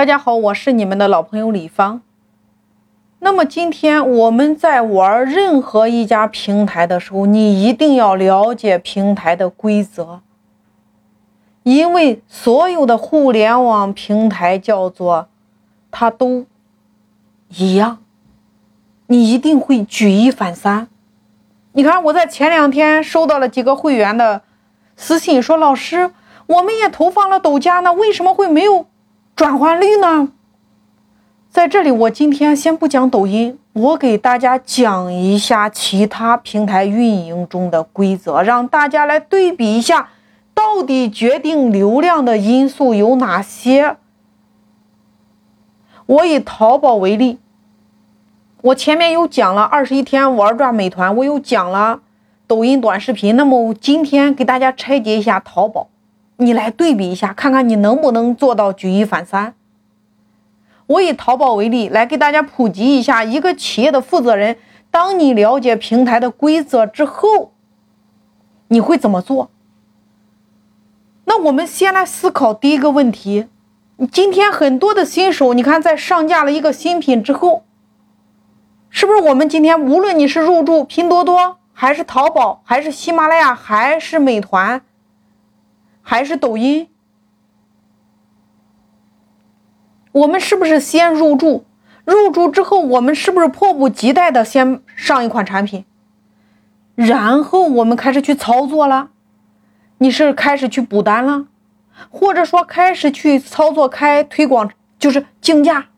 大家好，我是你们的老朋友李芳。那么今天我们在玩任何一家平台的时候，你一定要了解平台的规则，因为所有的互联网平台叫做它都一样，你一定会举一反三。你看，我在前两天收到了几个会员的私信，说老师，我们也投放了抖加呢，为什么会没有？转换率呢？在这里，我今天先不讲抖音，我给大家讲一下其他平台运营中的规则，让大家来对比一下，到底决定流量的因素有哪些。我以淘宝为例，我前面有讲了二十一天玩转美团，我又讲了抖音短视频，那么我今天给大家拆解一下淘宝。你来对比一下，看看你能不能做到举一反三。我以淘宝为例，来给大家普及一下，一个企业的负责人，当你了解平台的规则之后，你会怎么做？那我们先来思考第一个问题：今天很多的新手，你看在上架了一个新品之后，是不是我们今天无论你是入驻拼多多，还是淘宝，还是喜马拉雅，还是美团？还是抖音，我们是不是先入驻？入驻之后，我们是不是迫不及待的先上一款产品？然后我们开始去操作了？你是开始去补单了，或者说开始去操作开推广，就是竞价，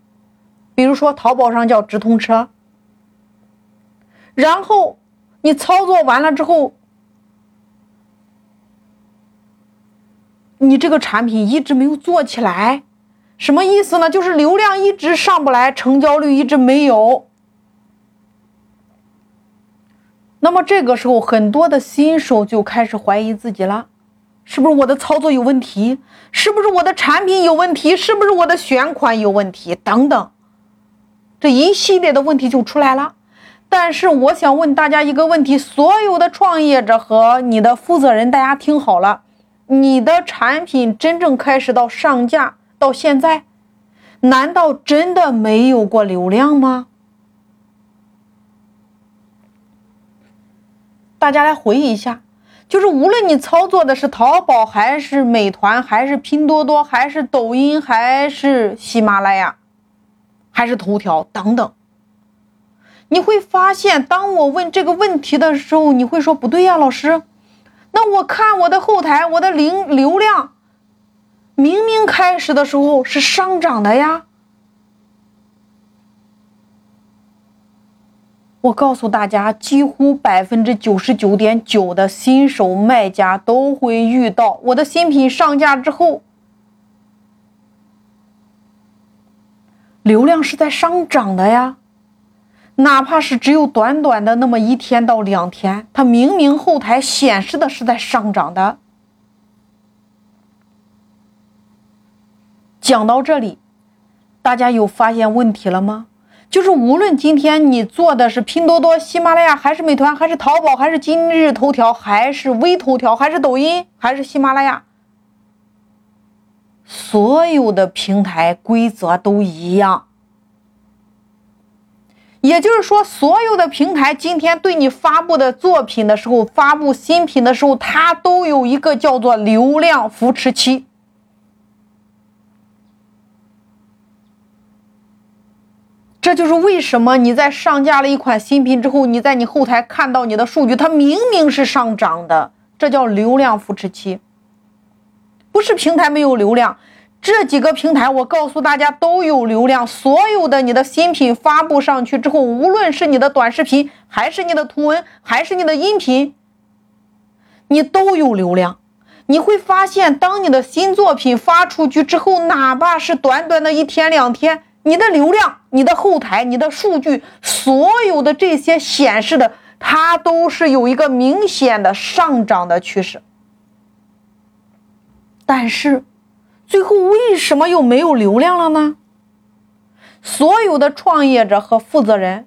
比如说淘宝上叫直通车。然后你操作完了之后。你这个产品一直没有做起来，什么意思呢？就是流量一直上不来，成交率一直没有。那么这个时候，很多的新手就开始怀疑自己了：是不是我的操作有问题？是不是我的产品有问题？是不是我的选款有问题？等等，这一系列的问题就出来了。但是我想问大家一个问题：所有的创业者和你的负责人，大家听好了。你的产品真正开始到上架到现在，难道真的没有过流量吗？大家来回忆一下，就是无论你操作的是淘宝，还是美团，还是拼多多，还是抖音，还是喜马拉雅，还是头条等等，你会发现，当我问这个问题的时候，你会说不对呀，老师。那我看我的后台，我的零流量，明明开始的时候是上涨的呀。我告诉大家，几乎百分之九十九点九的新手卖家都会遇到，我的新品上架之后，流量是在上涨的呀。哪怕是只有短短的那么一天到两天，它明明后台显示的是在上涨的。讲到这里，大家有发现问题了吗？就是无论今天你做的是拼多多、喜马拉雅，还是美团，还是淘宝，还是今日头条，还是微头条，还是抖音，还是喜马拉雅，所有的平台规则都一样。也就是说，所有的平台今天对你发布的作品的时候，发布新品的时候，它都有一个叫做流量扶持期。这就是为什么你在上架了一款新品之后，你在你后台看到你的数据，它明明是上涨的，这叫流量扶持期，不是平台没有流量。这几个平台，我告诉大家都有流量。所有的你的新品发布上去之后，无论是你的短视频，还是你的图文，还是你的音频，你都有流量。你会发现，当你的新作品发出去之后，哪怕是短短的一天两天，你的流量、你的后台、你的数据，所有的这些显示的，它都是有一个明显的上涨的趋势。但是。最后为什么又没有流量了呢？所有的创业者和负责人，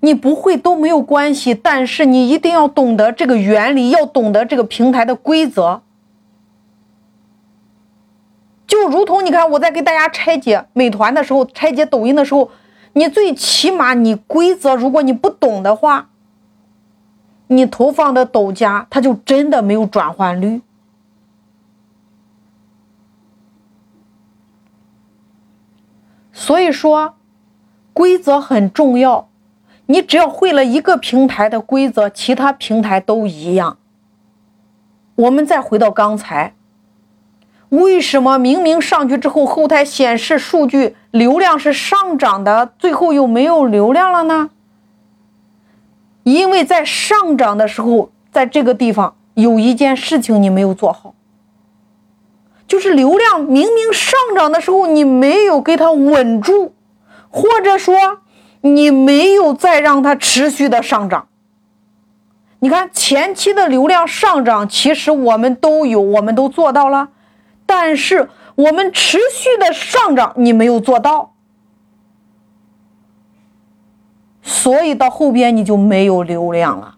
你不会都没有关系，但是你一定要懂得这个原理，要懂得这个平台的规则。就如同你看我在给大家拆解美团的时候，拆解抖音的时候，你最起码你规则如果你不懂的话，你投放的抖加它就真的没有转换率。所以说，规则很重要。你只要会了一个平台的规则，其他平台都一样。我们再回到刚才，为什么明明上去之后，后台显示数据流量是上涨的，最后又没有流量了呢？因为在上涨的时候，在这个地方有一件事情你没有做好，就是流量明明上涨的时候，你没有给它稳住，或者说。你没有再让它持续的上涨。你看前期的流量上涨，其实我们都有，我们都做到了，但是我们持续的上涨你没有做到，所以到后边你就没有流量了。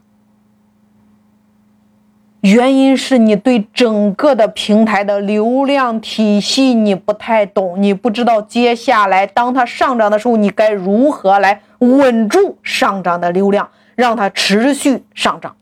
原因是你对整个的平台的流量体系你不太懂，你不知道接下来当它上涨的时候，你该如何来稳住上涨的流量，让它持续上涨。